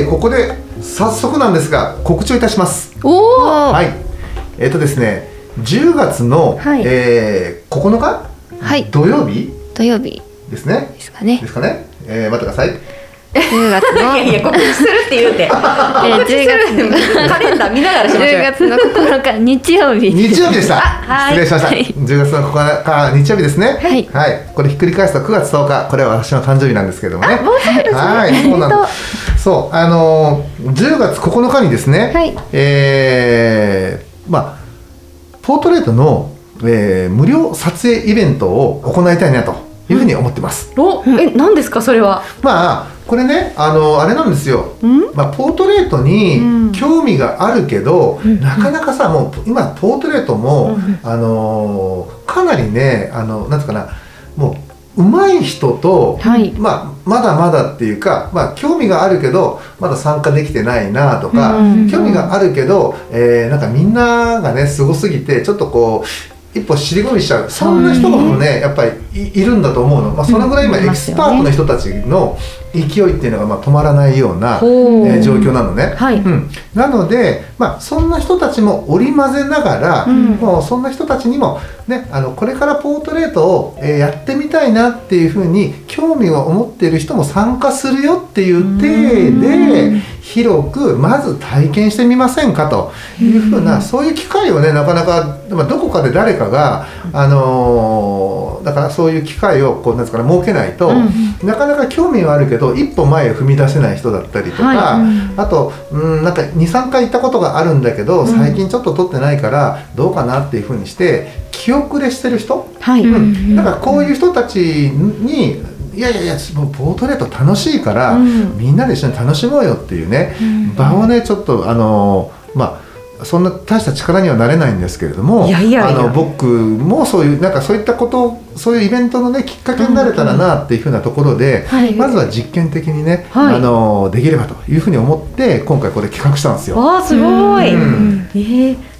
えー、ここで早速なんですが告知をいたします。おお、はい、えっ、とですね、10月の、はいえー、9日、はい土曜日？土曜日ですね。ですかねで。すかね。えー、待ってください。10月の いやいや、告知するって言うて。えー、10月のカレンダー見ながらしましょう10よ。月の9日日曜日。日曜日でした。はい失礼しました。はい10月の9日日曜日ですね。はいこれひっくり返すと9月10日、これは私の誕生日なんですけれどもね。もうすぐですね。はい、そうなんです。そう、あのー、10月9日にですね、はいえーまあ、ポートレートの、えー無料撮影イベントを行いたいなというふうに思ってます。お、え、何ですか、それは？まあ、これね、あのあれなんですよ。ん？まあ、ポートレートうんに興味があるけど、なかなかさ、もう今ポートレートも、あのーかなりね、あの、なんつうかな、上手い人と、はい。まあ、まだまだっていうか、まあ、興味があるけどまだ参加できてないなとか、うん興味があるけど、えーなんかみんながねすごすぎてちょっとこう一歩尻込みしちゃう。そんな人もねやっぱりいいるんだと思うの、まあ、そのぐらい今エキスパートの人たちの勢いっていうのがまあ止まらないような、えー状況なのね。はい。うん、なので、まあ、そんな人たちも織り交ぜながら、うん。もうそんな人たちにも、ね、あのこれからポートレートを、えーやってみたいなっていうふうに興味を持っている人も参加するよっていう体で広くまず体験してみませんかと。いうふうなそういう機会をねなかなか、まあ、どこかで誰かが、あのーだからそういう機会をこうなんですかね設けないと、なかなか興味はあるけど一歩前へ踏み出せない人だったりとか、はあと、うん、なんか23回行ったことがあるんだけど、最近ちょっと撮ってないからどうかなっていうふうにして気遅れしてる人、はい。うん。だからこういう人たちにいやいやいやもうポートレート楽しいから、うん。みんなで一緒に楽しもうよっていうね、場をねちょっとあのまあそんな大した力にはなれないんですけれどもいやいやいや。あの僕もそういうなんかそういったことそういうイベントのねきっかけになれたらなっていうふうなところで、はい。まずは実験的にね、はい。あのできればというふうに思って今回これ企画したんですよ。わあ、すごい。うん。えー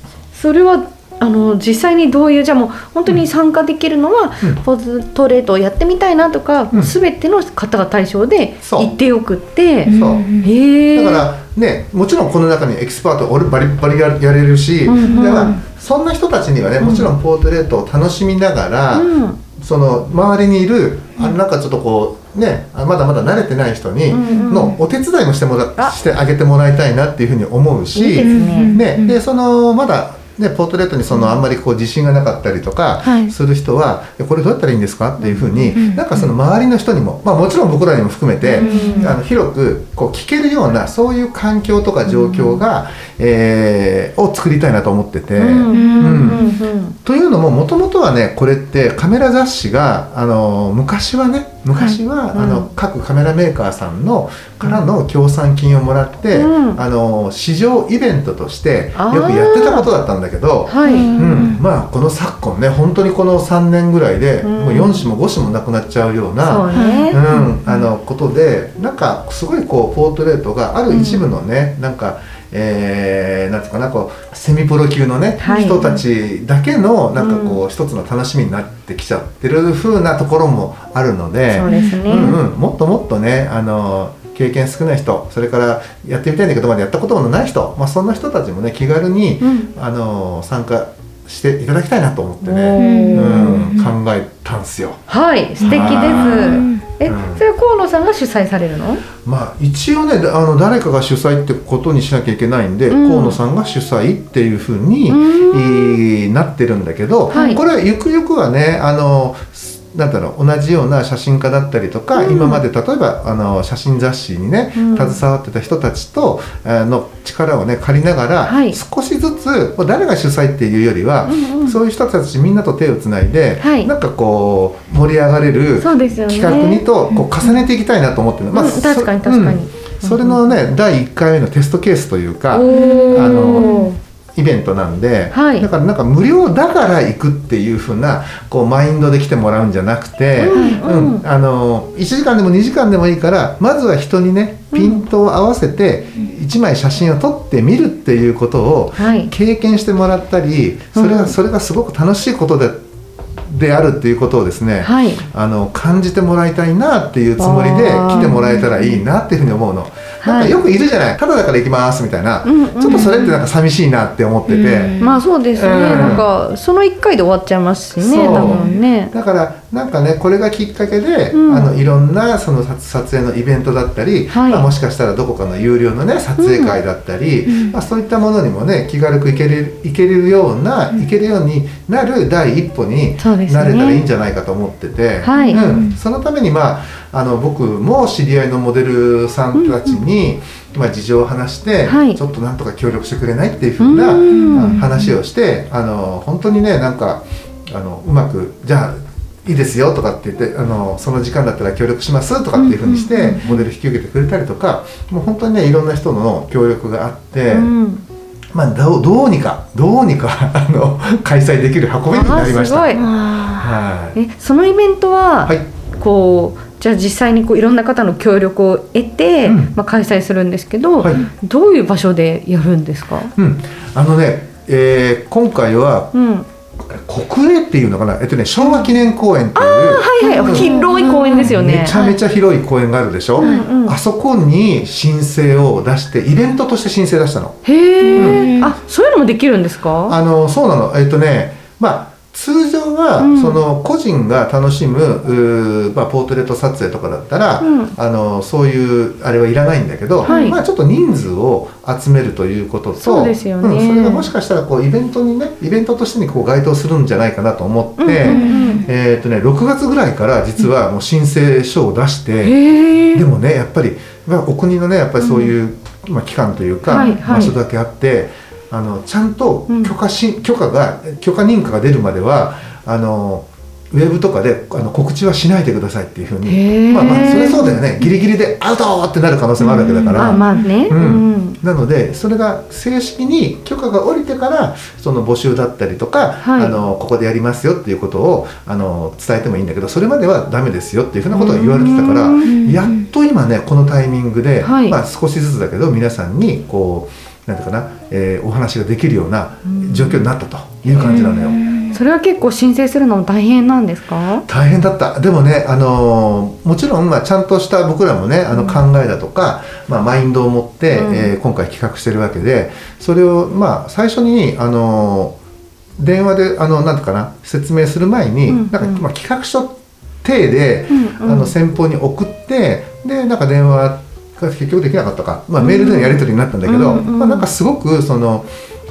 それはあの実際にどういうじゃあもう本当に参加できるのは、うん。ポーズトレートをやってみたいなとか、うん。すべての方が対象でそう行ってよくって、そう。だからねもちろんこの中にエキスパート俺バリバリややれるし、うんうんだからそんな人たちにはねもちろんポートレートを楽しみながら、うん。その周りにいるあなんかちょっとこうねあまだまだ慣れてない人に、のお手伝いもしてもらあ。してあげてもらいたいなっていうふうに思うしいいですね。そのまだね、ポートレートにそのあんまりこう自信がなかったりとかはい。する人は、いやこれどうやったらいいんですか？っていうふうに、うんなんかその周りの人にも、まあ、もちろん僕らにも含めて、うんあの広くこう聞けるようなそういう環境とか状況が、えーを作りたいなと思ってて。うんうんうんというのももともとはねこれってカメラ雑誌があの昔はね昔は、はい。あのうん。各カメラメーカーさんのからの協賛金をもらって、うん。あの市場イベントとしてよくやってたことだったんだけど、はい、うん。まあこの昨今ね本当にこの3年ぐらいで、うん。もう4子も5子もなくなっちゃうような。ね、うん、あのことでなんかすごいこうポートレートがある一部のね、なんか、えー、なんていうかなこうセミプロ級のね、はい。人たちだけのなんかこう、一つの楽しみになってきちゃってる風なところもあるのでそうですね、うんうん、もっともっとねあの経験少ない人それからやってみたいんだけどまだやったことのない人、まあ、そんな人たちもね気軽に、うん。あの参加していただきたいなと思っておね、ー。うん、考えたんですよ。はい素敵です。はえ、うん。それは河野さんが主催されるの？まあ、一応ねあの誰かが主催ってことにしなきゃいけないんで、うん。河野さんが主催っていうふうに、なってるんだけど、はい。これはゆくゆくはねあのすなんだろう同じような写真家だったりとか、うん。今まで例えばあの写真雑誌にね、うん。携わってた人たちとあの力をね借りながら、はい。少しずつ誰が主催っていうよりは、うんうんそういう人たちみんなと手をつないで、はい。なんかこう盛り上がれる企画にとこう重ねていきたいなと思ってる、うんそ確かに確かに。うん。それのね第1回目のテストケースというかあのイベントなんで、はい。だからなんか無料だから行くっていう風なこうマインドで来てもらうんじゃなくて、うんうん。あの1時間でも2時間でもいいからまずは人にねピントを合わせて1枚写真を撮ってみるっていうことをはい。経験してもらったりそれうんがそれがすごく楽しいことでであるっていうことをですね、はい。あの感じてもらいたいなっていうつもりで来てもらえたらいいなっていうふうに思うの。なんかよくいるじゃない、ただだから行きますみたいな、うんうんちょっとそれってなんか寂しいなって思ってて、うん。まあそうですね、うん。なんかその1回で終わっちゃいますしね多分ね。だからなんかねこれがきっかけで、うん。あのいろんなその撮撮影のイベントだったり、はい。まあ、もしかしたらどこかの有料のね撮影会だったり、うん。まあ、そういったものにもね気軽く行けれる行けれるような、行けるようになる第一歩になれたらいいんじゃないかと思ってて、はい。うん、そのためにまああの僕も知り合いのモデルさんたちに、まあ、事情を話して、はい。ちょっとなんとか協力してくれないっていうふうな、話をしてあの本当にねなんかあのうまくじゃあいいですよとかって言ってあのその時間だったら協力しますとかっていうふうにして、うん。モデル引き受けてくれたりとかもう本当にねいろんな人の協力があって、うん。まあ、どうどうにかどうにか あの開催できる運びになりました。あーすごい。はい。えそのイベントは、はい。こうじゃあ実際にこういろんな方の協力を得て、うん。まあ、開催するんですけど、はい。どういう場所でやるんですか、うん、あのね、えー今回はうん、国営っていうのかな、えっとね、昭和記念公園っていうはいはい、広い公園ですよね。めちゃめちゃ広い公園があるでしょ、うあそこに申請を出してイベントとして申請出したの。へえ、うん。あそういうのもできるんですか？あのそうなの。えっとねまあ通常は、うん。その個人が楽しむまあ、ポートレート撮影とかだったら、うん。あのそういうあれはいらないんだけど、はい。まあ、ちょっと人数を集めるということとそうですよね。んそれがもしかしたらこうイベントにねイベントとしてにこう該当するんじゃないかなと思って、うんうんうん。えーっとね、6月ぐらいから実はもう申請書を出して、へえでもねやっぱり、まあ、お国のねやっぱりそういう、まあ、機関というか、はいはい。場所だけあってあのちゃんとうん。許可し、許可が許可認可が出るまではあのウェブとかであの告知はしないでくださいっていうふうへにー。まあまあそれそうだよね。ギリギリでアウトってなる可能性もあるわけだから。あまあね、ううん。ん、なのでそれが正式に許可が下りてからその募集だったりとか、はい。あのここでやりますよっていうことをあの伝えてもいいんだけどそれまではダメですよっていうふうなことが言われてたからうん。やっと今ねこのタイミングで、はい。まあ、少しずつだけど皆さんにこうなんていうかな、えーお話ができるような状況になったという感じなのよ。それは結構申請するのも大変なんですか？大変だった。でもね、あのーもちろん、まあ、ちゃんとした僕らもねあの考えだとか、まあ、マインドを持って、うん。えー今回企画してるわけでそれを、まあ、最初に、あのー電話であのなんていうかな説明する前に、うんなんか、まあ、企画書体で、うんうん。あの先方に送ってでなんか電話が結局できなかったか、まあ、メールでのやり取りになったんだけど、うんうんまあ、なんかすごくその。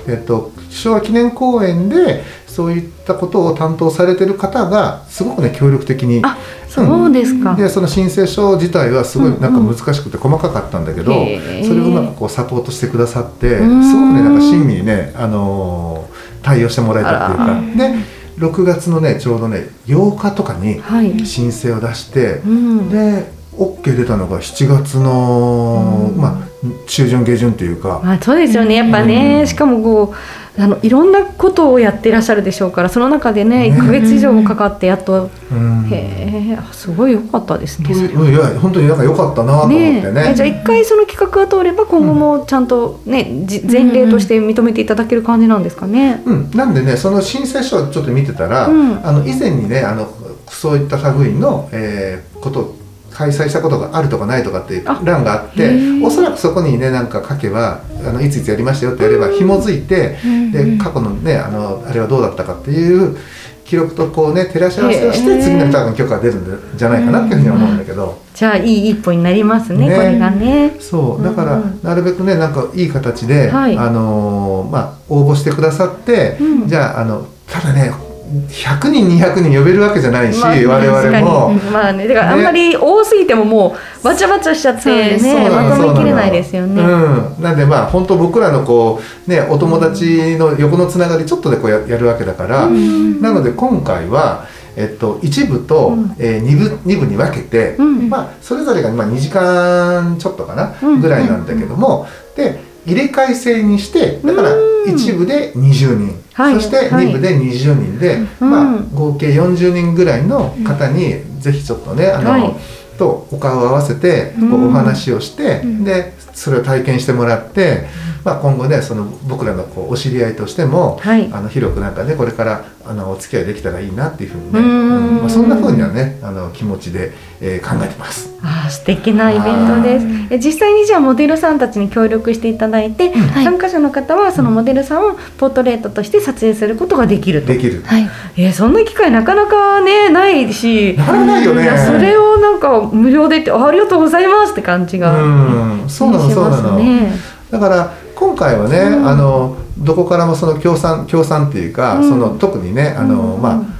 えっと、昭和記念公園でそういったことを担当されてる方がすごくね協力的に。あそうですか、でその申請書自体はすごいなんかうん。うん難しくて細かかったんだけど、へーそれをうまくこうサポートしてくださってすごくうんねなんか親身にね、あのー対応してもらえたっていうあかで6月のねちょうどね8日とかにはい、申請を出して、うん、で OK 出たのが7月の、うん。まあ中旬下旬というか。まあ、そうですよね。やっぱね、うんしかもこうあのいろんなことをやってらっしゃるでしょうからその中でねね。1ヶ月以上もかかってやっと、うん。へえあすごい良かったですね。いや本当になんか良かったなと思ってね。じゃあ一回その企画が通れば今後もちゃんとね、じ前例として認めていただける感じなんですかね。うん、なんでねその申請書をちょっと見てたら、うん。あの以前にねあのそういった類の、えーことを開催したことがあるとかないとかっていうあ。欄があっておそらくそこにねなんか書けばあのいついつやりましたよってやれば紐づいて、で過去のねあのあれはどうだったかっていう記録とこうね照らし合わせをして次の多分許可が出るんじゃないかなっていうふうには思うんだけど。じゃあいい一歩になりますねね。これがね。そう。だから、なるべくねなんかいい形で、はい。あのーまあ、応募してくださって、うん。じゃああのただね100人200人呼べるわけじゃないし、まあ我々も。まあねだからあんまり多すぎてももうバチャバチャしちゃってねまとめきれないですよね、そうん、なんでまあ本当僕らのこうねお友達の横のつながりちょっとでこうややるわけだから、なので今回は、えっと、一部と、うん。えー二部二部に分けて、うん。まあ、それぞれがまあ2時間ちょっとかな、うん。ぐらいなんだけども、で入れ替え制にしてだからうん。一部で20人、はい。そしてはい。二部で20人で、うん。まあ、合計40人ぐらいの方にぜひちょっとねあの、はい。とお顔を合わせてお話をして、ん。でそれを体験してもらって、まあ、今後ねその僕らのこうお知り合いとしても、はい。あの広くなんかねこれからあのお付き合いできたらいいなっていうふうにね、うん。うんまあ、そんなふうにはねあの気持ちで、えー考えてます。あー素敵なイベントです。え実際にじゃあモデルさんたちに協力していただいて、はい。参加者の方はそのモデルさんをポートレートとして撮影することができると。できる。はい。えーそんな機会なかなかねないし。なかなかないよね。それをなんか無料でってあありがとうございますって感じがうん、そうなのそうなの。ね。だから今回はね、うん。あのどこからもその協賛協賛っていうか、うん。その特にねあの、うん。まあ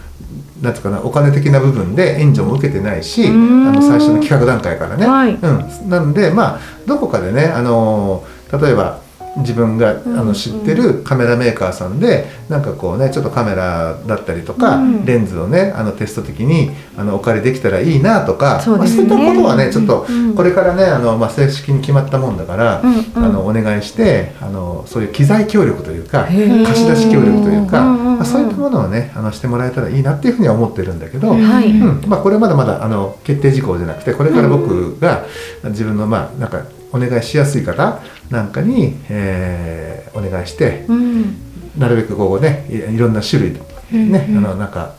なんていうかなお金的な部分で援助も受けてないし、うん。あの最初の企画段階からね、はい。うん、なのでまあどこかでねあの例えば自分があうんの知ってるカメラメーカーさんでなんかこうねちょっとカメラだったりとか、うん。レンズをねあのテスト的にあのお借りできたらいいなとかそうですね。まあ、そういったことはねちょっとうん。これからねあの、まあ、正式に決まったもんだから、あのお願いしてあのそういう機材協力というか貸し出し協力というか、まあ、そういったものをねあのしてもらえたらいいなっていうふうには思ってるんだけど、うん。まあ、これまだまだあの決定事項じゃなくてこれから僕が自分のまあなんかお願いしやすい方なんかに、えーお願いしてうん。なるべくこうねいいろんな種類ね、うんうん。あのなんか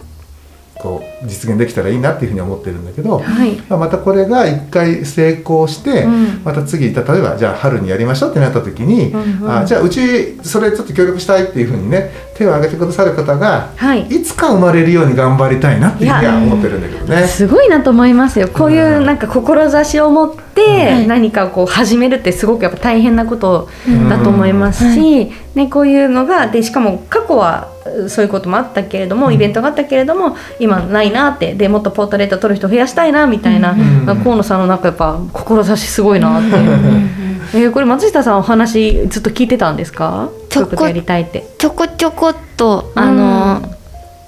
こう実現できたらいいなっていうふうに思ってるんだけど、はい。まあ、またこれが一回成功して、うん。また次例えばじゃあ春にやりましょうってなった時に、うんうん。あじゃあうちそれちょっと協力したいっていうふうにね手を挙げてくださる方がはい。いつか生まれるように頑張りたいなっていうふうには思ってるんだけどね。すごいなと思いますよ。こういうなんか志を持っはてい何かをこう始めるってすごくやっぱ大変なことだと思いますし、ね、こういうのがでしかも過去はうそういうこともあったけれども、イベントがあったけれども今ないなってでもっとポートレート撮る人増やしたいなみたいな、河野さんのなんかやっぱ志すごいなって。えーこれ松下さんお話ずっと聞いてたんですか？ちょここういうことやりたいって。ちょこちょこっとあの、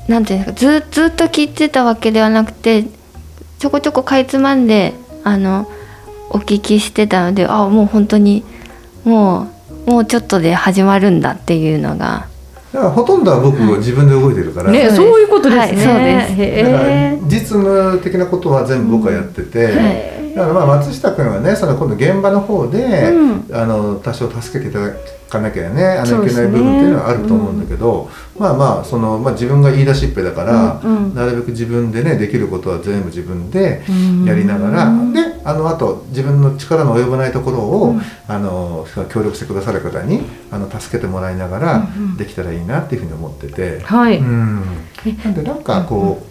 なんていうんですかずずっと聞いてたわけではなくてちょこちょこかいつまんであのお聞きしてたのであもう本当にもうもうちょっとで始まるんだっていうのが。だからほとんどは僕自分で動いてるから、ね、そういうことですね。はいそうです。へだからえ実務的なことは全部僕はやってて、はいだからまあ松下君はねその今度現場の方で、うん。あの多少助けていただかなきゃねあのいけない部分っていうのはあると思うんだけど、まあまあその、まあ、自分が言い出しっぺだから、うんうん。なるべく自分でねできることは全部自分でうん。やりながら、であのあと自分の力の及ばないところを、うん。あの協力してくださる方にあの助けてもらいながら、うんうん。できたらいいなっていうふうに思ってて。はい、うん、なんでなんかこ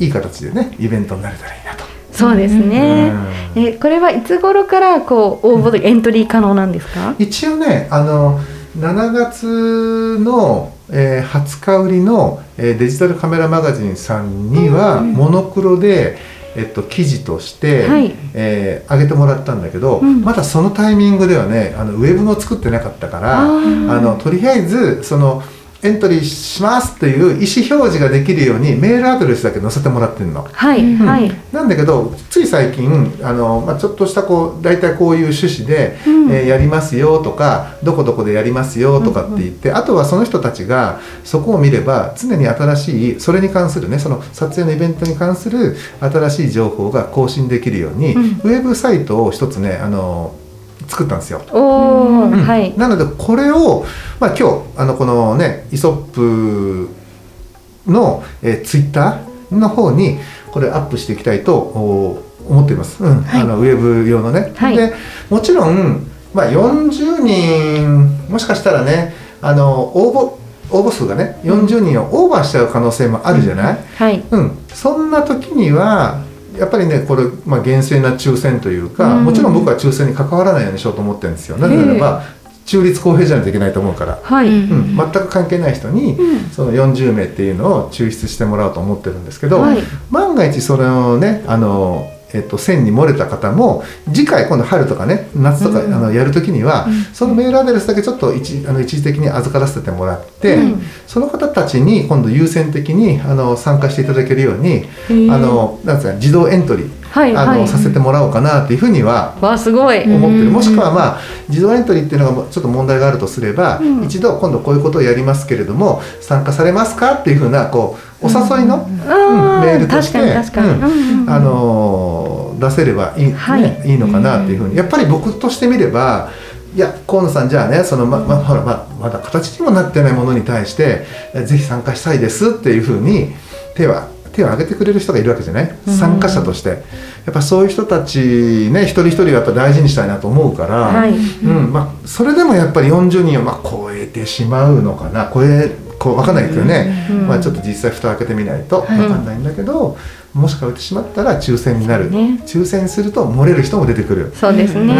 う、いい形でねイベントになれたらいいなと。そうですね。うん。え、これはいつ頃からこう応募で エントリー可能なんですか？一応ねあの7月の、えー20日売りの、えーデジタルカメラマガジンさんには、うんモノクロで、えっと、記事として、はい。えー上げてもらったんだけど、うん。まだそのタイミングではねあのウェブも作ってなかったからあー。のとりあえずそのエントリーしますという意思表示ができるようにメールアドレスだけ載せてもらってるの。はい、うんはい。なんだけどつい最近あの、まあ、ちょっとしたこう大体こういう趣旨で、うんえーやりますよとかどこどこでやりますよとかって言って、あとはその人たちがそこを見れば常に新しいそれに関するねその撮影のイベントに関する新しい情報が更新できるように、うんウェブサイトを一つねあの作ったんですよ。うんはい。なのでこれを、まあ、今日あのこのねイソップの、えー、ツイッターの方にこれアップしていきたいとお思っています、うんはいあのウェブ用のね。はいでもちろん、まあ、40人もしかしたらねあの応募応募数がね40人をオーバーしちゃう可能性もあるじゃない、はい。うん、そんな時にはやっぱりねこれ、まあ、厳正な抽選というか、うん。もちろん僕は抽選に関わらないようにしようと思ってるんですよ。なぜならば中立公平じゃないといけないと思うから、はい、うん、全く関係ない人に、うん。その40名っていうのを抽出してもらおうと思ってるんですけど、はい。万が一そのねあの、えっと、線に漏れた方も次回今度春とかね夏とか、うん。あのやる時には、そのメールアドレスだけちょっと一あの一時的に預からせてもらって、うん。その方たちに今度優先的にあの参加していただけるように、ー。あのなんですか自動エントリー、はいあのはいさせてもらおうかなっていうふうにはすごい、思ってる、うん。もしくはまあ自動エントリーっていうのがもうちょっと問題があるとすれば、うん。一度今度こういうことをやりますけれども参加されますかっていうふうなこうお誘いの、あーメールとして確かに確かに、うん。うんうんあのー出せればいい,、はい。ね、いいのかなっていうふうに。やっぱり僕としてみればいや河野さんじゃあねそのままほらままだ形にもなってないものに対してえぜひ参加したいですっていうふうに手は手を挙げてくれる人がいるわけじゃない？うん。参加者として。やっぱそういう人たちね一人一人はやっぱ大事にしたいなと思うから、はい。うん。まあ、それでもやっぱり40人をまあ超えてしまうのかな？超えこう分かんないけどね、うん。まあ、ちょっと実際蓋を開けてみないとはい。分かんないんだけど、もし超えてしまったら抽選になる、ね。抽選すると漏れる人も出てくる。そうですね、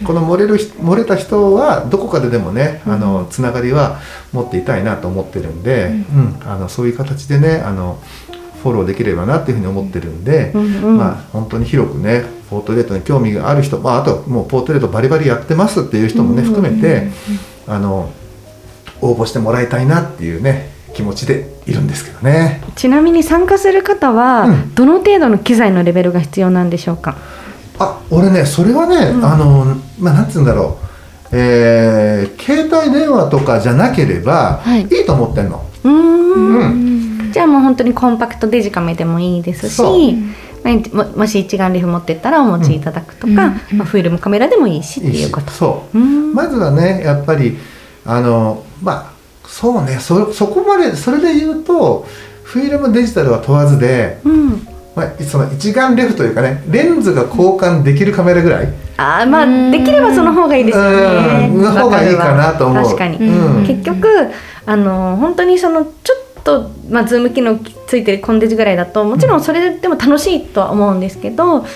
うん、この漏れる人漏れた人はどこかででもね、あのつながりは持っていたいなと思ってるんで、うん。あのそういう形でねあのフォローできればなっていうふうに思ってるんで、まあ本当に広くねポートレートに興味がある人、まあ、あとはもうポートレートバリバリやってますっていう人もね、含めて、あの応募してもらいたいなっていうね気持ちでいるんですけどね。ちなみに参加する方は、うん。どの程度の機材のレベルが必要なんでしょうか？あ俺ねそれはね、うん。あのまあなんつうんだろう、えー携帯電話とかじゃなければ、はい。い、いと思ってんの。うーん。うん。じゃあもう本当にコンパクトデジカメでもいいですしももし一眼レフ持ってったらお持ちいただくとか、うん。まあ、フィルムカメラでもいいしっていうこと。そう。まずはねやっぱりあのまあそうねそそこまでそれで言うとフィルムデジタルは問わずで、うん。まあ、その一眼レフというかねレンズが交換できるカメラぐらい。あーまあうんできればその方がいいですよね。うん。の方がいいかなと思う。確かに、うん。結局あの本当にそのちょっとまあズーム機能ついてるコンデジぐらいだともちろんそれでも楽しいとは思うんですけど、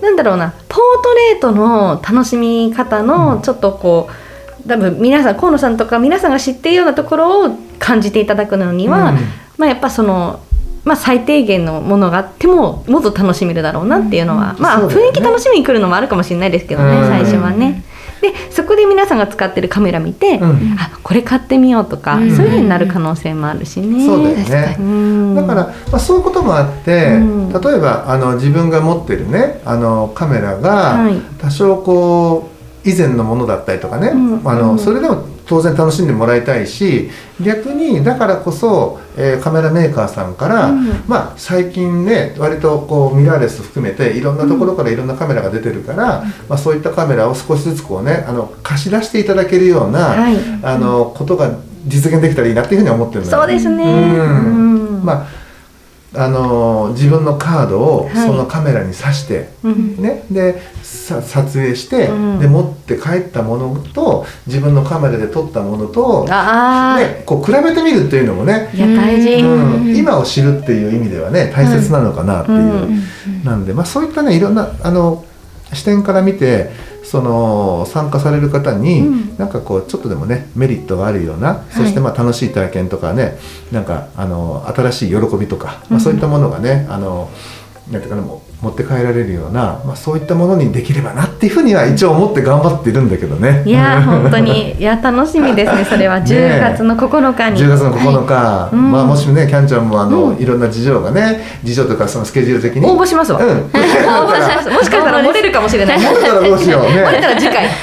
なんだろうなポートレートの楽しみ方のちょっとこう多分皆さん河野さんとか皆さんが知っているようなところを感じていただくのには、うん。まあやっぱその。まあ、最低限のものがあってももっと楽しめるだろうなっていうのは、まあそうだよね。雰囲気楽しみに来るのもあるかもしれないですけどね、うん。最初はね。でそこで皆さんが使ってるカメラ見て、うん。あこれ買ってみようとか、うん。そういうふうになる可能性もあるしね。そうだよね。に。うん。だから、まあ、そういうこともあって、うん。例えばあの自分が持ってるねあのカメラがはい。多少こう以前のものだったりとかね、うん。あうん。のそれでも当然楽しんでもらいたいし逆にだからこそ、えーカメラメーカーさんから、うん。まあ、最近ね割とこうミラーレス含めていろんなところからいろんなカメラが出てるから、まあ、そういったカメラを少しずつこうねあの貸し出していただけるような、はい。あのことが実現できたらいいなっていうふうに思ってるのよ。そうですね。うん。うん。まああの自分のカードをはい。そのカメラに挿して、うん。ね、でさ撮影して、うん。で持って帰ったものと自分のカメラで撮ったものと、ね、こう比べてみるっていうのもね、いや大事。うん。今を知るっていう意味ではね大切なのかなっていう、うん。なんで、まあ、そういったねいろんなあの視点から見てその参加される方に、うん。なんかこうちょっとでもねメリットがあるような、そしてまあ楽しい体験とかねなんかあの新しい喜びとか、まあ、そういったものがね、あのなんていうかなもう持って帰られるような、まあ、そういったものにできればなっていうふうには一応思って頑張ってるんだけどね。いやー本当に。いや楽しみですね それは。ね10月の9日に。10月の9日、うん。まあ、もしねキャンちゃんもあの、うん。いろんな事情がね事情とかそのスケジュール的に。応募しますわ。うん、応募しますもしかしたら漏れるかもしれない。漏れたらどうしよう。ね漏れたら次回。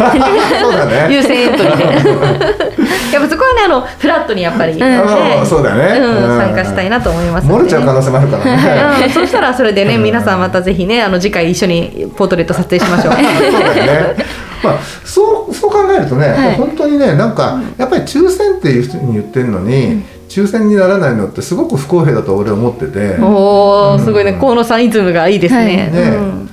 そうだね。優先エントリーで。やっぱそこはねあのフラットにやっぱり、ん。ね。うんそうだね。うん。うん。参加したいなと思いますの漏れちゃう可能性もあるからね。うん、そしたらそれでねうん。皆さんまたぜひねあの次回一緒にポートレート撮影しましょう。そうだよね。まあ、そうそう考えるとね、はい本当にねなんかやっぱり抽選っていうふうに言ってるのに、抽選にならないのってすごく不公平だと俺は思ってて。おおすごいね。河野さんイズムがいいですね。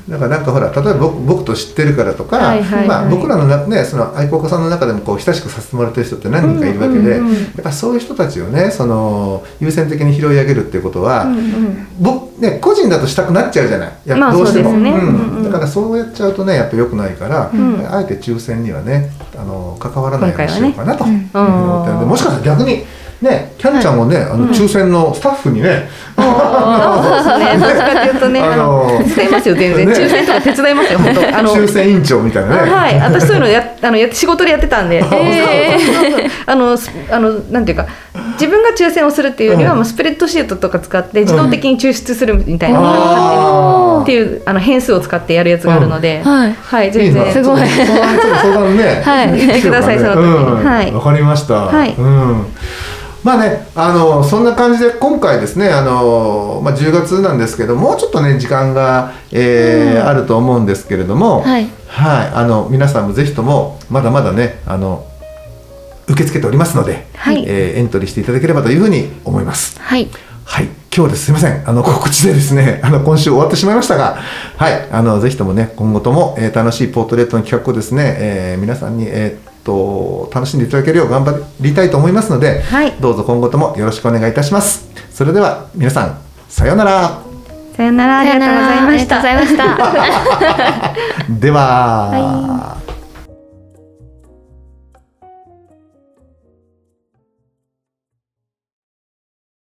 だからなんかほら例えば僕僕と知ってるからとか、まあ、僕らのな、ね、その愛好家さんの中でもこう親しくさせてもらってる人って何人かいるわけで、やっぱそういう人たちをねその優先的に拾い上げるっていうことは、僕ね個人だとしたくなっちゃうじゃない。やまあどうしても。ね。うん。うんうんからそうやっちゃうとねやっぱ良くないから、ん。あえて抽選にはねあの関わらないようにしようかなと、うふうに思ってるのでうん。もしかしたら逆にねキャンちゃんもね、あの抽選のスタッフにね、そうですね。どっちかっていうとね、ああのの手伝いますよ全然。ね。抽選とか手伝いますよ本当。あの。抽選委員長みたいなはい、私そういうのやあのやって仕事でやってたんで、あのす あのなんていうか自分が抽選をするっていうよりは、うんもうスプレッドシートとか使って自動的に抽出するみたいな、あー。っていうあの変数を使ってやるやつがあるので、はい。はいいいな。全然すごい。相談ね、はい。言ってくださいその時に。うん。はい。わかりました。はい。うん。まあね、あのそんな感じで今回ですね、あのまあ10月なんですけど、もうちょっとね時間が、えーあると思うんですけれども、はいはい、あの皆さんもぜひともまだまだね、あの受け付けておりますので、はいえーエントリーしていただければというふうに思います。はいはい、今日です。すみません。あの告知でですね、あの今週終わってしまいましたが、はい、あのぜひともね、今後とも、えー楽しいポートレートの企画をですね、えー皆さんにえーっと楽しんでいただけるよう頑張りたいと思いますので、はいどうぞ今後ともよろしくお願いいたします。それでは皆さんさようなら。さよならありがとうございましたありがとうございました では。